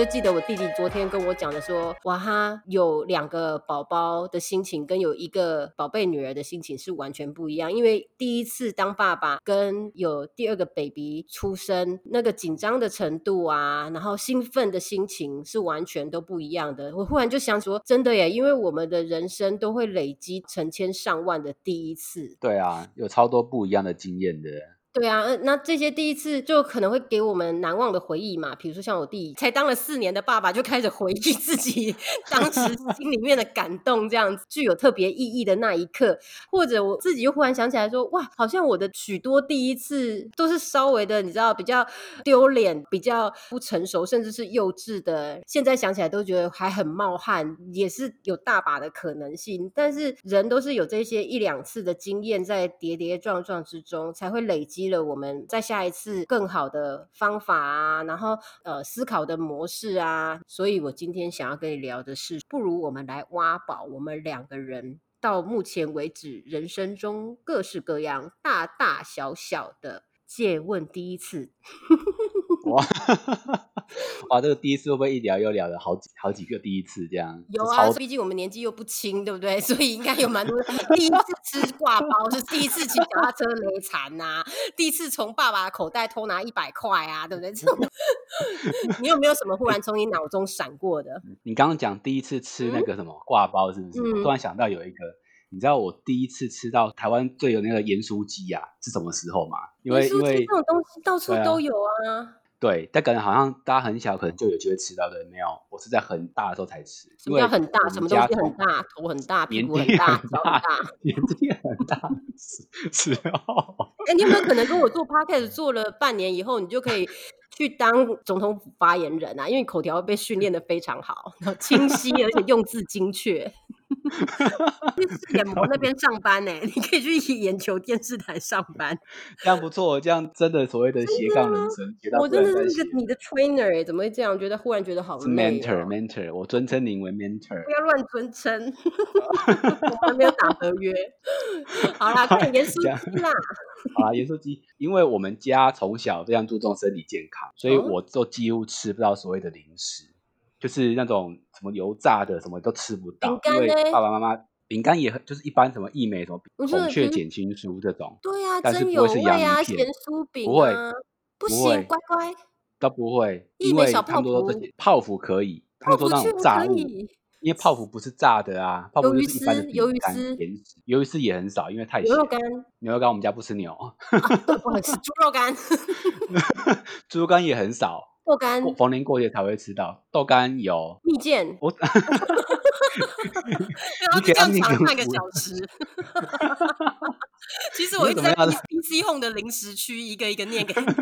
就记得我弟弟昨天跟我讲的说，哇，他有两个宝宝的心情跟有一个宝贝女儿的心情是完全不一样，因为第一次当爸爸跟有第二个 baby 出生那个紧张的程度啊，然后兴奋的心情是完全都不一样的。我忽然就想说，真的耶，因为我们的人生都会累积成千上万的第一次。对啊，有超多不一样的经验的。对啊，那这些第一次就可能会给我们难忘的回忆嘛。比如说像我弟，才当了四年的爸爸，就开始回忆自己 当时心里面的感动，这样子具有特别意义的那一刻。或者我自己又忽然想起来说，哇，好像我的许多第一次都是稍微的，你知道，比较丢脸、比较不成熟，甚至是幼稚的。现在想起来都觉得还很冒汗，也是有大把的可能性。但是人都是有这些一两次的经验，在跌跌撞撞之中才会累积。了我们再下一次更好的方法啊，然后呃思考的模式啊，所以我今天想要跟你聊的是，不如我们来挖宝，我们两个人到目前为止人生中各式各样、大大小小的借问第一次。哇，哇，这个第一次会不会一聊又聊了好几好几个第一次这样？有啊，毕竟我们年纪又不轻，对不对？所以应该有蛮多第一次吃挂包，是第一次骑脚踏车累残呐，第一次从爸爸口袋偷拿一百块啊，对不对？这种，你有没有什么忽然从你脑中闪过的？你刚刚讲第一次吃那个什么挂包，是不是？突然想到有一个，你知道我第一次吃到台湾最有那个盐酥鸡啊，是什么时候吗？因为因为这种东西到处都有啊。对，但可能好像大家很小，可能就有机会吃到的，没有。我是在很大的时候才吃。什么叫很大？什么东西很大？头很大，屁股很大，脚很大，年纪很大，是哦。哎，你有没有可能跟我做 podcast 做了半年以后，你就可以去当总统府发言人啊？因为口条被训练的非常好，然后清晰，而且用字精确。去眼膜那边上班呢，你可以去眼球电视台上班，这样不错。这样真的所谓的斜杠人生，我真的是个你的 trainer 哎，怎么会这样？觉得忽然觉得好累。mentor，mentor，我尊称您为 mentor，不要乱尊称，我还没有打合约。好啦，看严肃机啦。好啦，严肃机，因为我们家从小非常注重身体健康，所以我都几乎吃不到所谓的零食。就是那种什么油炸的，什么都吃不到，因为爸爸妈妈饼干也很，就是一般什么益美什么孔雀碱青酥这种，对啊，但是不会是洋芋片，不会，不行，乖乖都不会，因为他们说这些泡芙可以，他们说那种炸物，因为泡芙不是炸的啊，泡芙就是一般的鱿鱼丝，鱿鱼丝也很少，因为太牛肉干，牛肉干我们家不吃牛，不好吃，猪肉干，猪肉干也很少。豆干，逢年过节才会吃到豆干有蜜饯，我你这样长半个小时。其实我一直在 PC Home 的零食区一个一个念给你。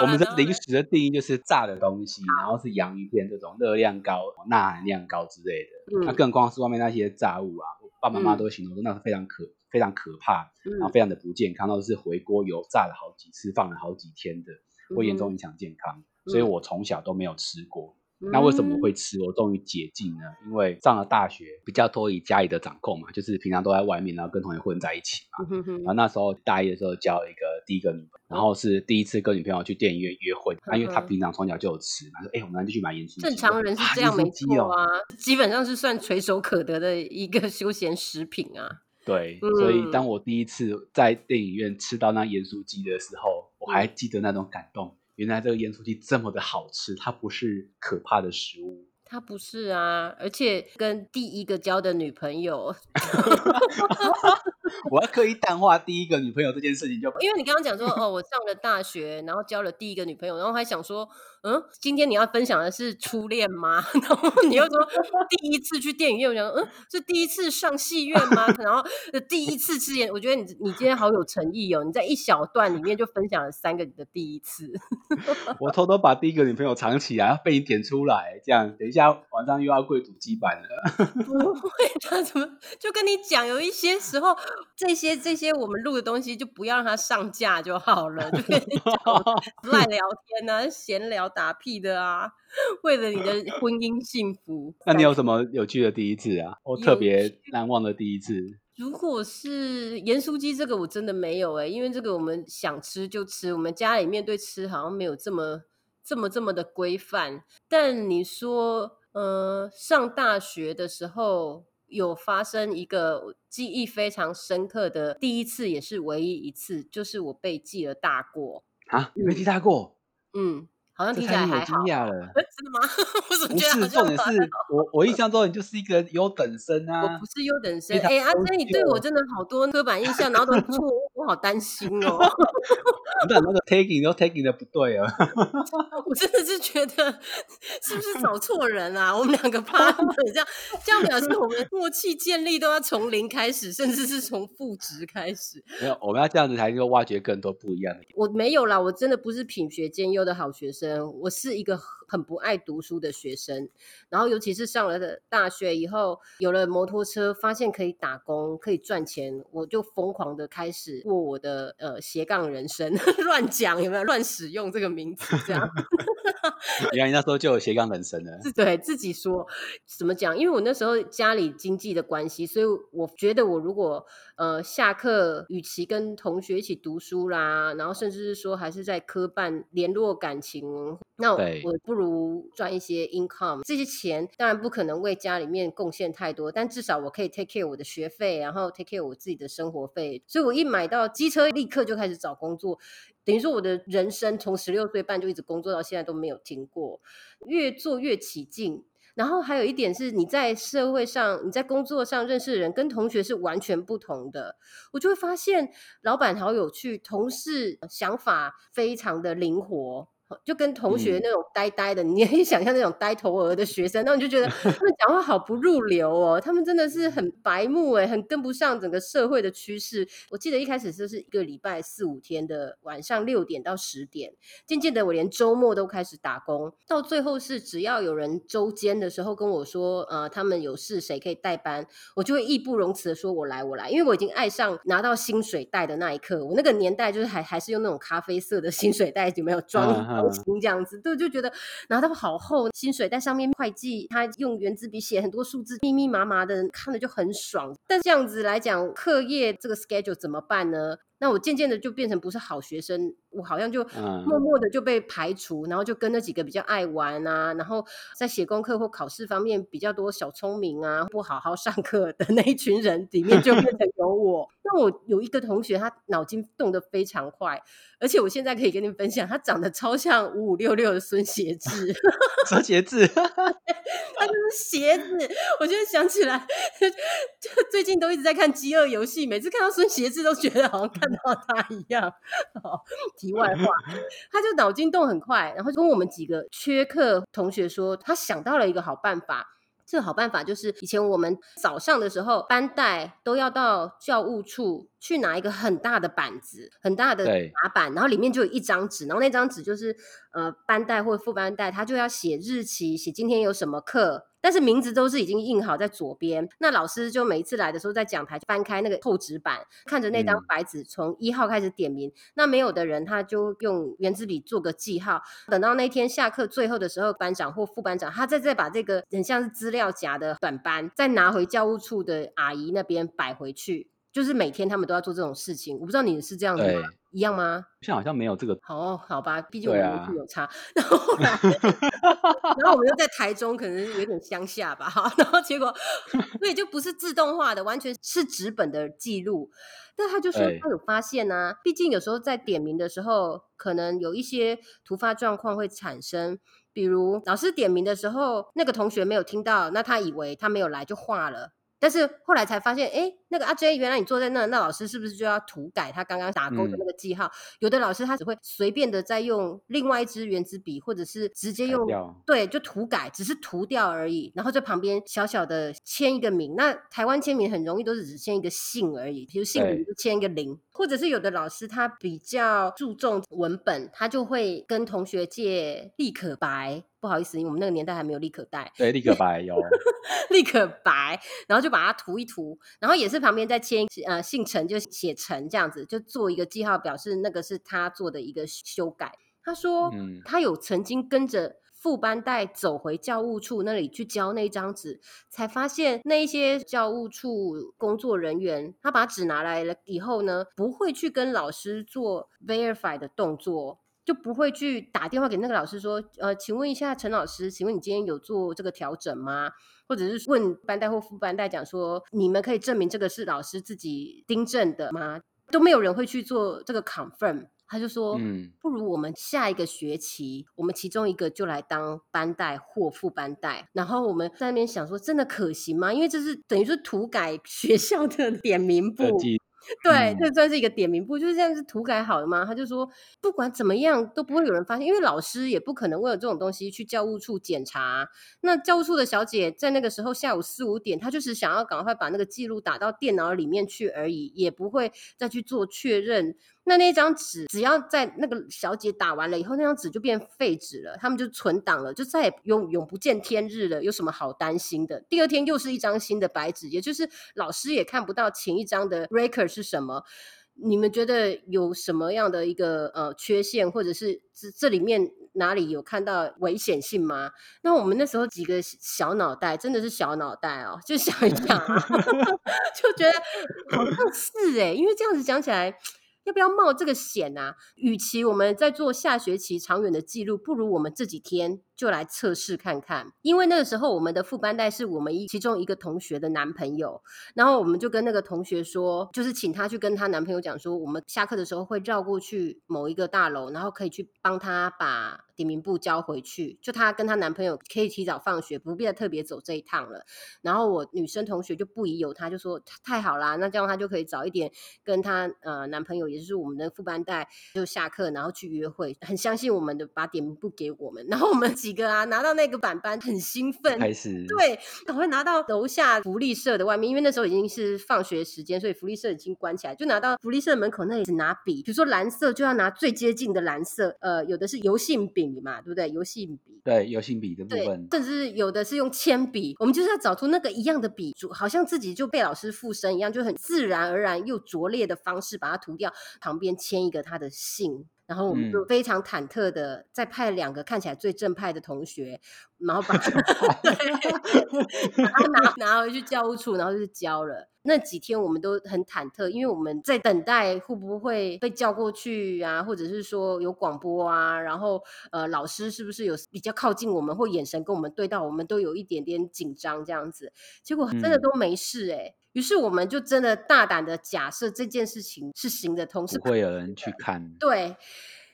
我们的零食的定义就是炸的东西，然后是洋芋片这种热量高、钠含量高之类的。那更光是外面那些炸物啊，爸爸妈妈都会形容说那是非常可。非常可怕，然后非常的不健康，都是回锅油炸了好几次，放了好几天的，会严重影响健康。所以我从小都没有吃过。那为什么会吃？我终于解禁呢？因为上了大学，比较脱离家里的掌控嘛，就是平常都在外面，然后跟同学混在一起嘛。然后那时候大一的时候交了一个第一个女朋友，然后是第一次跟女朋友去电影院约会。那因为她平常从小就有吃，她说：“哎，我们就去买盐酥鸡。”正常人是这样没错啊，基本上是算垂手可得的一个休闲食品啊。对，所以当我第一次在电影院吃到那盐酥鸡的时候，我还记得那种感动。原来这个盐酥鸡这么的好吃，它不是可怕的食物。他不是啊，而且跟第一个交的女朋友，我要刻意淡化第一个女朋友这件事情，就因为你刚刚讲说，哦，我上了大学，然后交了第一个女朋友，然后还想说。嗯，今天你要分享的是初恋吗？然后你又说第一次去电影院，我想嗯，是第一次上戏院吗？然后第一次吃盐，我觉得你你今天好有诚意哦！你在一小段里面就分享了三个你的第一次。我偷偷把第一个女朋友藏起来，被你点出来，这样等一下晚上又要跪主机板了。不会，他怎么就跟你讲？有一些时候，这些这些我们录的东西就不要让它上架就好了，就跟你讲赖聊天呢，闲聊。打屁的啊！为了你的 婚姻幸福，那你有什么有趣的第一次啊？我特别难忘的第一次。如果是盐酥鸡这个，我真的没有哎，因为这个我们想吃就吃，我们家里面对吃好像没有这么这么这么的规范。但你说，呃，上大学的时候有发生一个记忆非常深刻的第一次，也是唯一一次，就是我被记了大过啊！你被记大过？嗯。好像听起来还好，真的吗？我怎么觉得不是重点是我，我印 象中你就是一个优等生啊！我不是优等生，哎，阿珍，你对我真的好多刻板印象，然后都错，我好担心哦。那那个 taking 都 taking 的不对啊！我真的是觉得是不是找错人啊？我们两个 partner 这样这样表示我们默契建立都要从零开始，甚至是从负值开始。没有，我们要这样子才能够挖掘更多不一样的。我没有啦，我真的不是品学兼优的好学生。我是一个很不爱读书的学生，然后尤其是上了大学以后，有了摩托车，发现可以打工，可以赚钱，我就疯狂的开始过我的呃斜杠人生。乱讲有没有？乱使用这个名字这样。原来那时候就有斜杠人生了。对自己说怎么讲？因为我那时候家里经济的关系，所以我觉得我如果呃下课，与其跟同学一起读书啦，然后甚至是说还是在科办联络感情。那我不如赚一些 income，这些钱当然不可能为家里面贡献太多，但至少我可以 take care 我的学费，然后 take care 我自己的生活费。所以我一买到机车，立刻就开始找工作，等于说我的人生从十六岁半就一直工作到现在都没有停过，越做越起劲。然后还有一点是，你在社会上、你在工作上认识的人跟同学是完全不同的。我就会发现，老板好有趣，同事想法非常的灵活。就跟同学那种呆呆的，你也可以想象那种呆头鹅的学生，那你就觉得 他们讲话好不入流哦，他们真的是很白目哎，很跟不上整个社会的趋势。我记得一开始就是一个礼拜四五天的晚上六点到十点，渐渐的我连周末都开始打工，到最后是只要有人周间的时候跟我说，呃，他们有事谁可以代班，我就会义不容辞的说我来我来，因为我已经爱上拿到薪水袋的那一刻。我那个年代就是还还是用那种咖啡色的薪水袋，有没有装？这样子，对，就觉得拿到好厚薪水在，上面会计他用圆珠笔写很多数字，密密麻麻的，看了就很爽。但这样子来讲，课业这个 schedule 怎么办呢？那我渐渐的就变成不是好学生，我好像就默默的就被排除，然后就跟那几个比较爱玩啊，然后在写功课或考试方面比较多小聪明啊，不好好上课的那一群人里面，就变成有我。那我有一个同学，他脑筋动得非常快，而且我现在可以跟你们分享，他长得超像五五六六的孙协志，孙协志，他就是鞋子。我现在想起来，就最近都一直在看饥饿游戏，每次看到孙协志都觉得好像看。到他一样，题外话，他就脑筋动很快，然后跟我们几个缺课同学说，他想到了一个好办法。这个好办法就是，以前我们早上的时候，班带都要到教务处去拿一个很大的板子，很大的打板，然后里面就有一张纸，然后那张纸就是呃班带或副班带，他就要写日期，写今天有什么课。但是名字都是已经印好在左边，那老师就每一次来的时候，在讲台翻开那个透纸板，看着那张白纸，从一号开始点名。那没有的人，他就用圆珠笔做个记号。等到那天下课最后的时候，班长或副班长，他再再把这个很像是资料夹的短班，再拿回教务处的阿姨那边摆回去。就是每天他们都要做这种事情，我不知道你是这样子吗？一样吗？现在好像没有这个。哦，好吧，毕竟我们年纪有差。然后后来，然后我们又在台中，可能有点乡下吧，哈。然后结果，所以就不是自动化的，完全是纸本的记录。但他就说他有发现呢，毕竟有时候在点名的时候，可能有一些突发状况会产生，比如老师点名的时候，那个同学没有听到，那他以为他没有来就画了。但是后来才发现，哎，那个阿 J 原来你坐在那，那老师是不是就要涂改他刚刚打勾的那个记号？有的老师他只会随便的再用另外一支圆珠笔，或者是直接用对，就涂改，只是涂掉而已。然后在旁边小小的签一个名。那台湾签名很容易都是只签一个姓而已，比如姓名就签一个零，或者是有的老师他比较注重文本，他就会跟同学借立可白。不好意思，因为我们那个年代还没有立可带。对，立可白有 立可白，然后就把它涂一涂，然后也是旁边再签呃姓陈，就写陈这样子，就做一个记号，表示那个是他做的一个修改。他说，他有曾经跟着副班带走回教务处那里去交那张纸，才发现那一些教务处工作人员，他把纸拿来了以后呢，不会去跟老师做 verify 的动作。就不会去打电话给那个老师说，呃，请问一下陈老师，请问你今天有做这个调整吗？或者是问班代或副班代讲说，你们可以证明这个是老师自己订正的吗？都没有人会去做这个 confirm。他就说，嗯，不如我们下一个学期，我们其中一个就来当班代或副班代。然后我们在那边想说，真的可行吗？因为这是等于是涂改学校的点名簿。对，这算是一个点名簿，就是这样是涂改好的吗？他就说，不管怎么样都不会有人发现，因为老师也不可能为了这种东西去教务处检查。那教务处的小姐在那个时候下午四五点，她就是想要赶快把那个记录打到电脑里面去而已，也不会再去做确认。那那张纸，只要在那个小姐打完了以后，那张纸就变废纸了，他们就存档了，就再也永永不见天日了。有什么好担心的？第二天又是一张新的白纸，也就是老师也看不到前一张的 record 是什么。你们觉得有什么样的一个呃缺陷，或者是这这里面哪里有看到危险性吗？那我们那时候几个小脑袋，真的是小脑袋哦，就想一想，就觉得好像是哎，因为这样子讲起来。要不要冒这个险啊？与其我们在做下学期长远的记录，不如我们这几天。就来测试看看，因为那个时候我们的副班带是我们一其中一个同学的男朋友，然后我们就跟那个同学说，就是请他去跟他男朋友讲说，我们下课的时候会绕过去某一个大楼，然后可以去帮他把点名簿交回去，就她跟她男朋友可以提早放学，不必再特别走这一趟了。然后我女生同学就不疑有他，就说太好啦，那这样她就可以早一点跟她呃男朋友，也就是我们的副班带就下课，然后去约会，很相信我们的，把点名簿给我们，然后我们。几个啊，拿到那个板板很兴奋，开始对，赶快拿到楼下福利社的外面，因为那时候已经是放学时间，所以福利社已经关起来，就拿到福利社门口那里拿笔，比如说蓝色就要拿最接近的蓝色，呃，有的是油性笔嘛，对不对？油性笔，对，油性笔的部分，甚至有的是用铅笔，我们就是要找出那个一样的笔，好像自己就被老师附身一样，就很自然而然又拙劣的方式把它涂掉，旁边签一个他的姓。然后我们就非常忐忑的再派两个看起来最正派的同学，然后把 他拿 拿回去教务处，然后就交了。那几天我们都很忐忑，因为我们在等待会不会被叫过去啊，或者是说有广播啊，然后呃老师是不是有比较靠近我们，或眼神跟我们对到，我们都有一点点紧张这样子。结果真的都没事哎。于是我们就真的大胆的假设这件事情是行得通，是不会有人去看。对，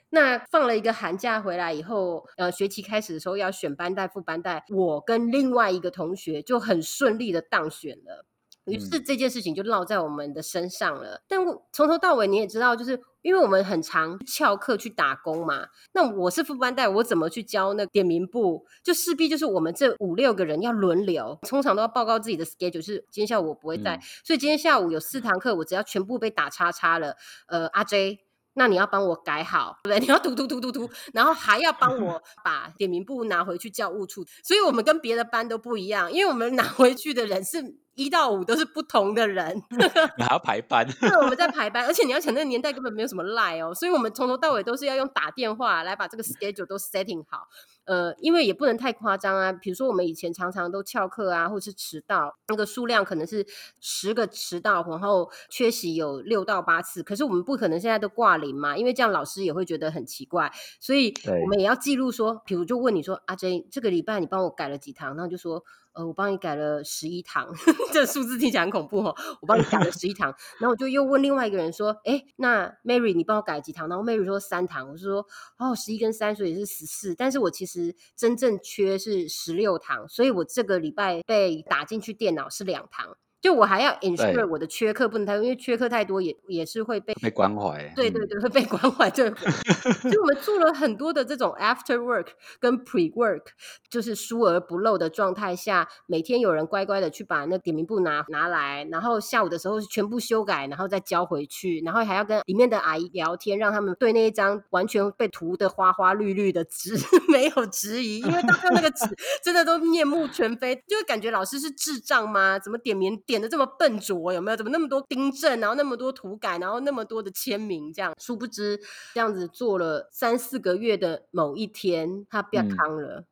那放了一个寒假回来以后，呃，学期开始的时候要选班带副班带，我跟另外一个同学就很顺利的当选了。于是这件事情就落在我们的身上了。但从头到尾你也知道，就是因为我们很常翘课去打工嘛。那我是副班带，我怎么去教那点名簿？就势必就是我们这五六个人要轮流，通常都要报告自己的 schedule，就是今天下午我不会在，所以今天下午有四堂课，我只要全部被打叉叉了。呃，阿 J。那你要帮我改好，对不对？你要涂涂涂涂涂，然后还要帮我 把点名簿拿回去教务处。所以我们跟别的班都不一样，因为我们拿回去的人是一到五都是不同的人，还要排班。对，我们在排班，而且你要想那个年代根本没有什么赖哦，所以我们从头到尾都是要用打电话来把这个 schedule 都 setting 好。呃，因为也不能太夸张啊。比如说，我们以前常常都翘课啊，或是迟到，那个数量可能是十个迟到，然后缺席有六到八次。可是我们不可能现在都挂零嘛，因为这样老师也会觉得很奇怪。所以我们也要记录说，比如就问你说，阿 J，这个礼拜你帮我改了几堂？然后就说。我帮你改了十一堂，这数字听起来很恐怖哦。我帮你改了十一堂，然后我就又问另外一个人说：“哎，那 Mary 你帮我改几堂？”然后 Mary 说三堂。我就说：“哦，十一跟三，所以是十四。但是我其实真正缺是十六堂，所以我这个礼拜被打进去电脑是两堂。”就我还要 ensure 我的缺课不能太多，因为缺课太多也也是会被被关怀。对对对，会被关怀。对，所以我们做了很多的这种 after work 跟 pre work，就是疏而不漏的状态下，每天有人乖乖的去把那点名簿拿拿来，然后下午的时候全部修改，然后再交回去，然后还要跟里面的阿姨聊天，让他们对那一张完全被涂的花花绿绿的纸 没有质疑，因为到时候那个纸 真的都面目全非，就会感觉老师是智障吗？怎么点名？点的这么笨拙，有没有？怎么那么多订正，然后那么多涂改，然后那么多的签名，这样，殊不知这样子做了三四个月的某一天，他变康了。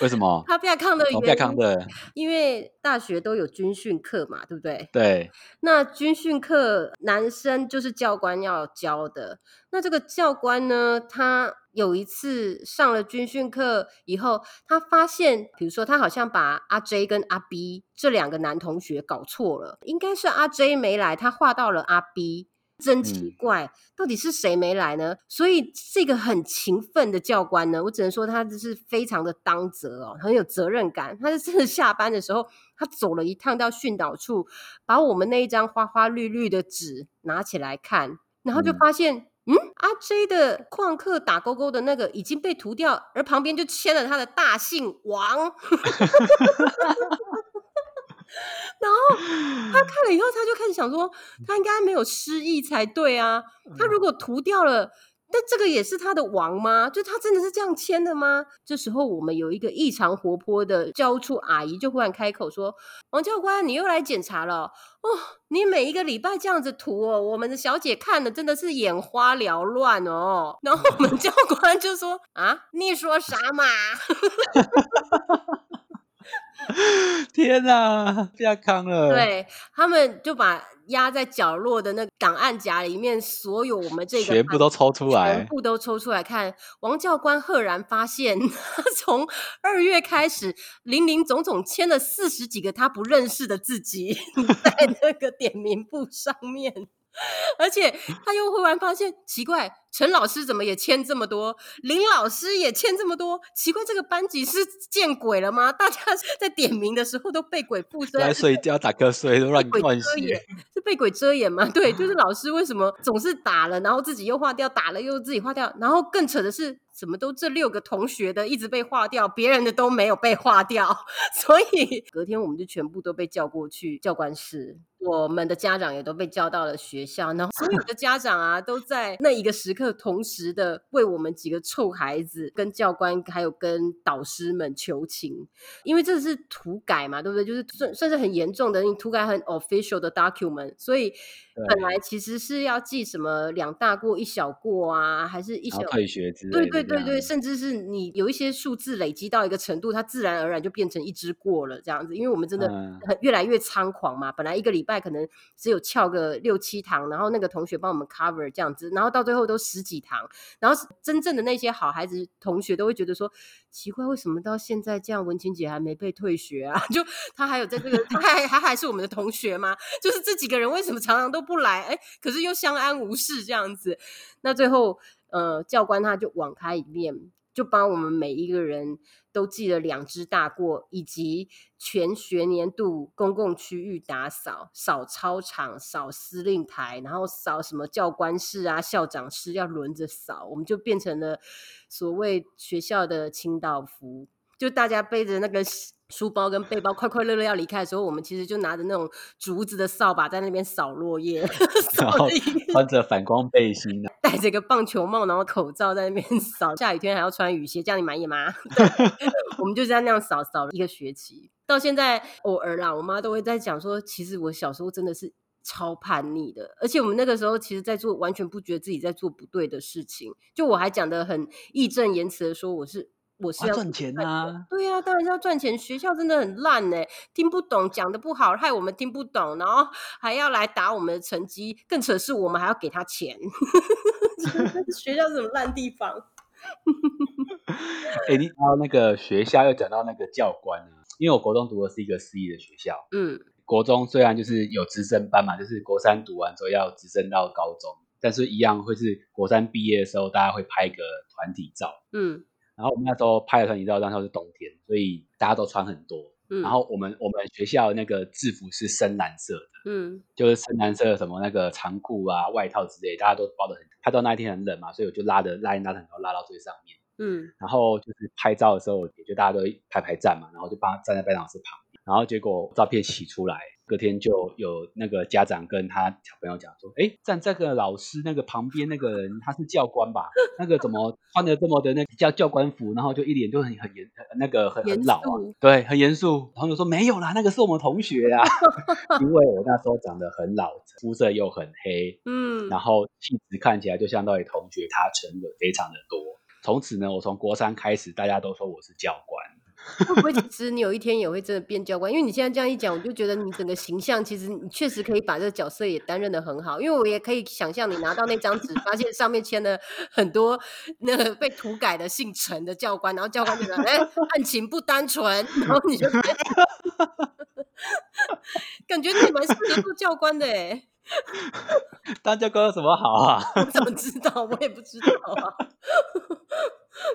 为什么？他亚康的原亚康的，因为大学都有军训课嘛，对不对？对。那军训课男生就是教官要教的。那这个教官呢，他有一次上了军训课以后，他发现，比如说他好像把阿 J 跟阿 B 这两个男同学搞错了，应该是阿 J 没来，他画到了阿 B。真奇怪，到底是谁没来呢？所以这个很勤奋的教官呢，我只能说他就是非常的当责哦，很有责任感。他是真的下班的时候，他走了一趟到训导处，把我们那一张花花绿绿的纸拿起来看，然后就发现，嗯，阿 J 的旷课打勾勾的那个已经被涂掉，而旁边就签了他的大姓王。然后他看了以后，他就开始想说，他应该没有失忆才对啊。他如果涂掉了，但这个也是他的王吗？就他真的是这样签的吗？这时候我们有一个异常活泼的教处阿姨就忽然开口说：“王教官，你又来检查了哦！你每一个礼拜这样子涂哦，我们的小姐看的真的是眼花缭乱哦。”然后我们教官就说：“啊，你说啥嘛？” 天哪，亚康了！对他们就把压在角落的那档案夹里面，所有我们这个全部都抽出来，全部都抽出来看。王教官赫然发现，从二月开始，林林总总签了四十几个他不认识的自己 在那个点名簿上面。而且他又忽然发现奇怪，陈老师怎么也签这么多？林老师也签这么多？奇怪，这个班级是见鬼了吗？大家在点名的时候都被鬼附身，来睡觉打瞌睡都乱乱写，是被鬼遮掩吗？对，就是老师为什么总是打了，然后自己又化掉，打了又自己化掉，然后更扯的是。怎么都这六个同学的一直被划掉，别人的都没有被划掉，所以隔天我们就全部都被叫过去教官室，我们的家长也都被叫到了学校，然后所有的家长啊都在那一个时刻同时的为我们几个臭孩子跟教官还有跟导师们求情，因为这是涂改嘛，对不对？就是算算是很严重的，你涂改很 official 的 document，所以。本来其实是要记什么两大过一小过啊，还是一小退学之类对对对对，甚至是你有一些数字累积到一个程度，它自然而然就变成一只过了这样子。因为我们真的很越来越猖狂嘛，本来一个礼拜可能只有翘个六七堂，然后那个同学帮我们 cover 这样子，然后到最后都十几堂，然后真正的那些好孩子同学都会觉得说奇怪，为什么到现在这样文清姐还没被退学啊？就他还有在这个，他还还还是我们的同学吗？就是这几个人为什么常常都。不来哎，可是又相安无事这样子，那最后呃教官他就网开一面，就帮我们每一个人都记了两支大过，以及全学年度公共区域打扫，扫操场、扫司令台，然后扫什么教官室啊、校长室要轮着扫，我们就变成了所谓学校的清道夫，就大家背着那个。书包跟背包快快乐乐要离开的时候，我们其实就拿着那种竹子的扫把在那边扫落叶 然后穿着反光背心，戴着个棒球帽，然后口罩在那边 扫。下雨天还要穿雨鞋，这样你满意吗？我们就这样那样扫扫了一个学期，到现在偶尔啦，我妈都会在讲说，其实我小时候真的是超叛逆的，而且我们那个时候其实在做完全不觉得自己在做不对的事情，就我还讲的很义正言辞的说我是。我是要赚钱啊，对呀，当然是要赚钱。学校真的很烂呢，听不懂，讲的不好，害我们听不懂，然后还要来打我们的成绩，更扯是我们还要给他钱。学校是什么烂地方？哎，你讲到那个学校，又讲到那个教官啊，因为我国中读的是一个私立的学校，嗯，国中虽然就是有直升班嘛，就是国三读完之后要直升到高中，但是一样会是国三毕业的时候，大家会拍个团体照，嗯。然后我们那时候拍的团体照，那时候是冬天，所以大家都穿很多。嗯，然后我们我们学校那个制服是深蓝色的，嗯，就是深蓝色什么那个长裤啊、外套之类，大家都包的很。拍照那一天很冷嘛，所以我就拉的拉链拉很高，拉到最上面。嗯，然后就是拍照的时候，也就大家都排排站嘛，然后就帮站在班长室旁边，然后结果照片洗出来。隔天就有那个家长跟他小朋友讲说：“哎，站这个老师那个旁边那个人，他是教官吧？那个怎么穿的这么的那叫教官服？然后就一脸就很很严，那个很很老啊，对，很严肃。然后就说没有啦，那个是我们同学啊，因为我那时候长得很老，肤色又很黑，嗯，然后气质看起来就相当于同学，他沉稳非常的多。从此呢，我从国三开始，大家都说我是教官。” 会不会其实你有一天也会真的变教官？因为你现在这样一讲，我就觉得你整个形象其实你确实可以把这个角色也担任的很好。因为我也可以想象你拿到那张纸，发现上面签了很多那个被涂改的姓陈的教官，然后教官就说：“哎，案情不单纯。”然后你就感觉你蛮适合做教官的哎。当教官有什么好啊？我怎么知道？我也不知道啊。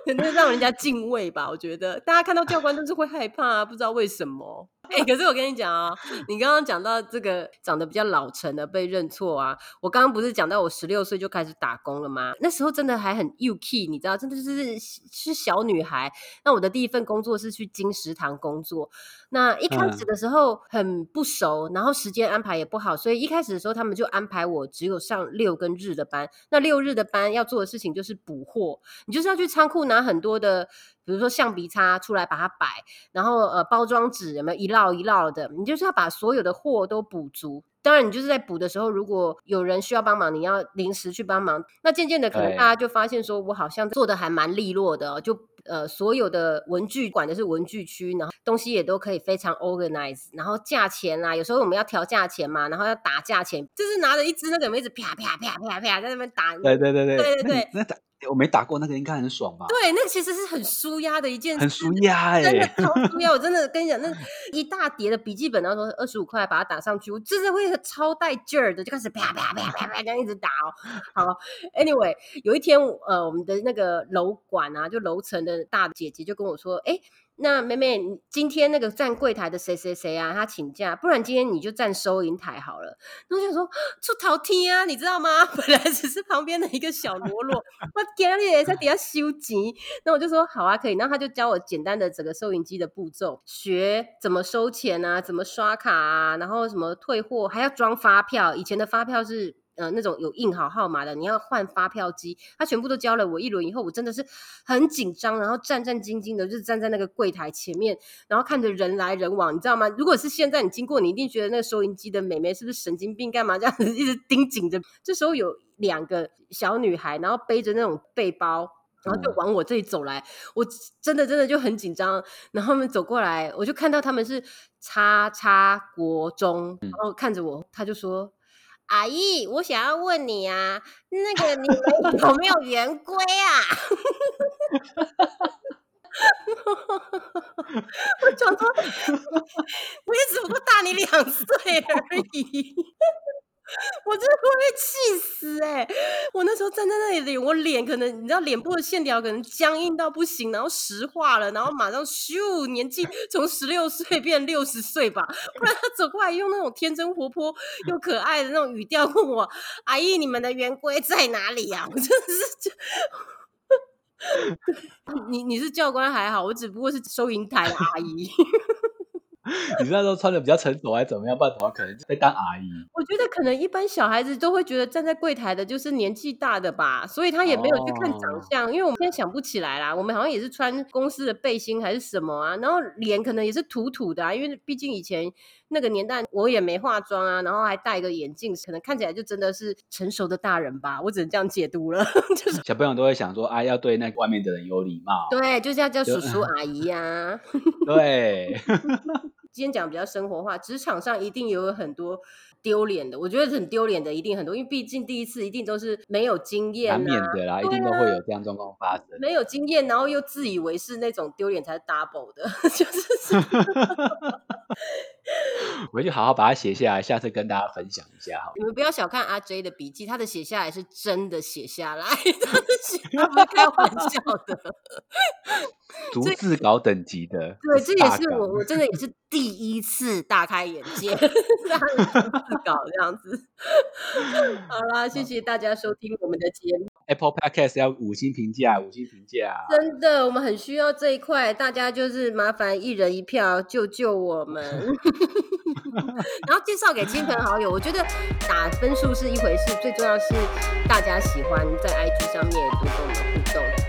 可能让人家敬畏吧，我觉得大家看到教官都是会害怕，不知道为什么。哎，可是我跟你讲啊，你刚刚讲到这个长得比较老成的被认错啊，我刚刚不是讲到我十六岁就开始打工了吗？那时候真的还很 U K，你知道，真的是是小女孩。那我的第一份工作是去金食堂工作。那一开始的时候很不熟，然后时间安排也不好，所以一开始的时候他们就安排我只有上六跟日的班。那六日的班要做的事情就是补货，你就是要去仓库拿很多的。比如说橡皮擦出来把它摆，然后呃包装纸有没有一摞一摞的？你就是要把所有的货都补足。当然，你就是在补的时候，如果有人需要帮忙，你要临时去帮忙。那渐渐的，可能大家就发现说，我好像做的还蛮利落的，就呃所有的文具管的是文具区，然后东西也都可以非常 organize。然后价钱啊，有时候我们要调价钱嘛，然后要打价钱，就是拿着一支那个，一直啪啪啪啪啪在那边打。对对对对对对对，那打。我没打过那个，应该很爽吧？对，那个其实是很舒压的一件，很舒压哎，真的超舒压。我真的 跟你讲，那一大叠的笔记本，然后说二十五块把它打上去，我真的会超带劲儿的，就开始啪啪啪啪啪这样一直打哦。好，Anyway，有一天呃，我们的那个楼管啊，就楼层的大姐姐就跟我说，哎。那妹妹，今天那个站柜台的谁谁谁啊，他请假，不然今天你就站收银台好了。然后就说出逃天啊，你知道吗？本来只是旁边的一个小 喽啰，我今日在底下收钱。那我就说好啊，可以。然后他就教我简单的整个收银机的步骤，学怎么收钱啊，怎么刷卡啊，然后什么退货，还要装发票。以前的发票是。呃，那种有印好号码的，你要换发票机，他全部都教了我一轮以后，我真的是很紧张，然后战战兢兢的，就是站在那个柜台前面，然后看着人来人往，你知道吗？如果是现在你经过，你一定觉得那个收银机的美眉是不是神经病？干嘛这样子一直盯紧着？这时候有两个小女孩，然后背着那种背包，然后就往我这里走来，我真的真的就很紧张，然后他们走过来，我就看到他们是叉叉国中，然后看着我，他就说。阿姨，我想要问你啊，那个你们有没有 圆规啊？我想说，我也只不过大你两岁而已。我真的会被气死哎！我那时候站在那里，我脸可能你知道，脸部的线条可能僵硬到不行，然后石化了，然后马上咻，年纪从十六岁变六十岁吧。不然他走过来用那种天真活泼又可爱的那种语调问我：“阿姨，你们的圆规在哪里呀？” 我真的是，你你是教官还好，我只不过是收银台的阿姨。你那时候穿的比较成熟，还是怎么样？不然的话，可能会当阿姨。我觉得可能一般小孩子都会觉得站在柜台的就是年纪大的吧，所以他也没有去看长相。因为我们现在想不起来啦，我们好像也是穿公司的背心还是什么啊，然后脸可能也是土土的啊，因为毕竟以前那个年代我也没化妆啊，然后还戴个眼镜，可能看起来就真的是成熟的大人吧，我只能这样解读了。就是小朋友都会想说啊，要对那外面的人有礼貌，对，就是要叫叔叔阿姨啊，对。今天讲比较生活化，职场上一定也有很多丢脸的，我觉得很丢脸的一定很多，因为毕竟第一次一定都是没有经验，难免的啦，一定都会有这样状况发生。没有经验，然后又自以为是那种丢脸才是 double 的，就是。回去好好把它写下来，下次跟大家分享一下哈。你们不要小看阿 J 的笔记，他的写下来是真的写下来，他不是开玩笑的。逐字稿等级的，对，这也是我我真的也是第一次大开眼界，稿这样子。好啦，谢谢大家收听我们的节目。Apple Podcast 要五星评价，五星评价。真的，我们很需要这一块，大家就是麻烦一人一票，救救我们。然后介绍给亲朋好友，我觉得打分数是一回事，最重要是大家喜欢在 IG 上面多跟我们互动。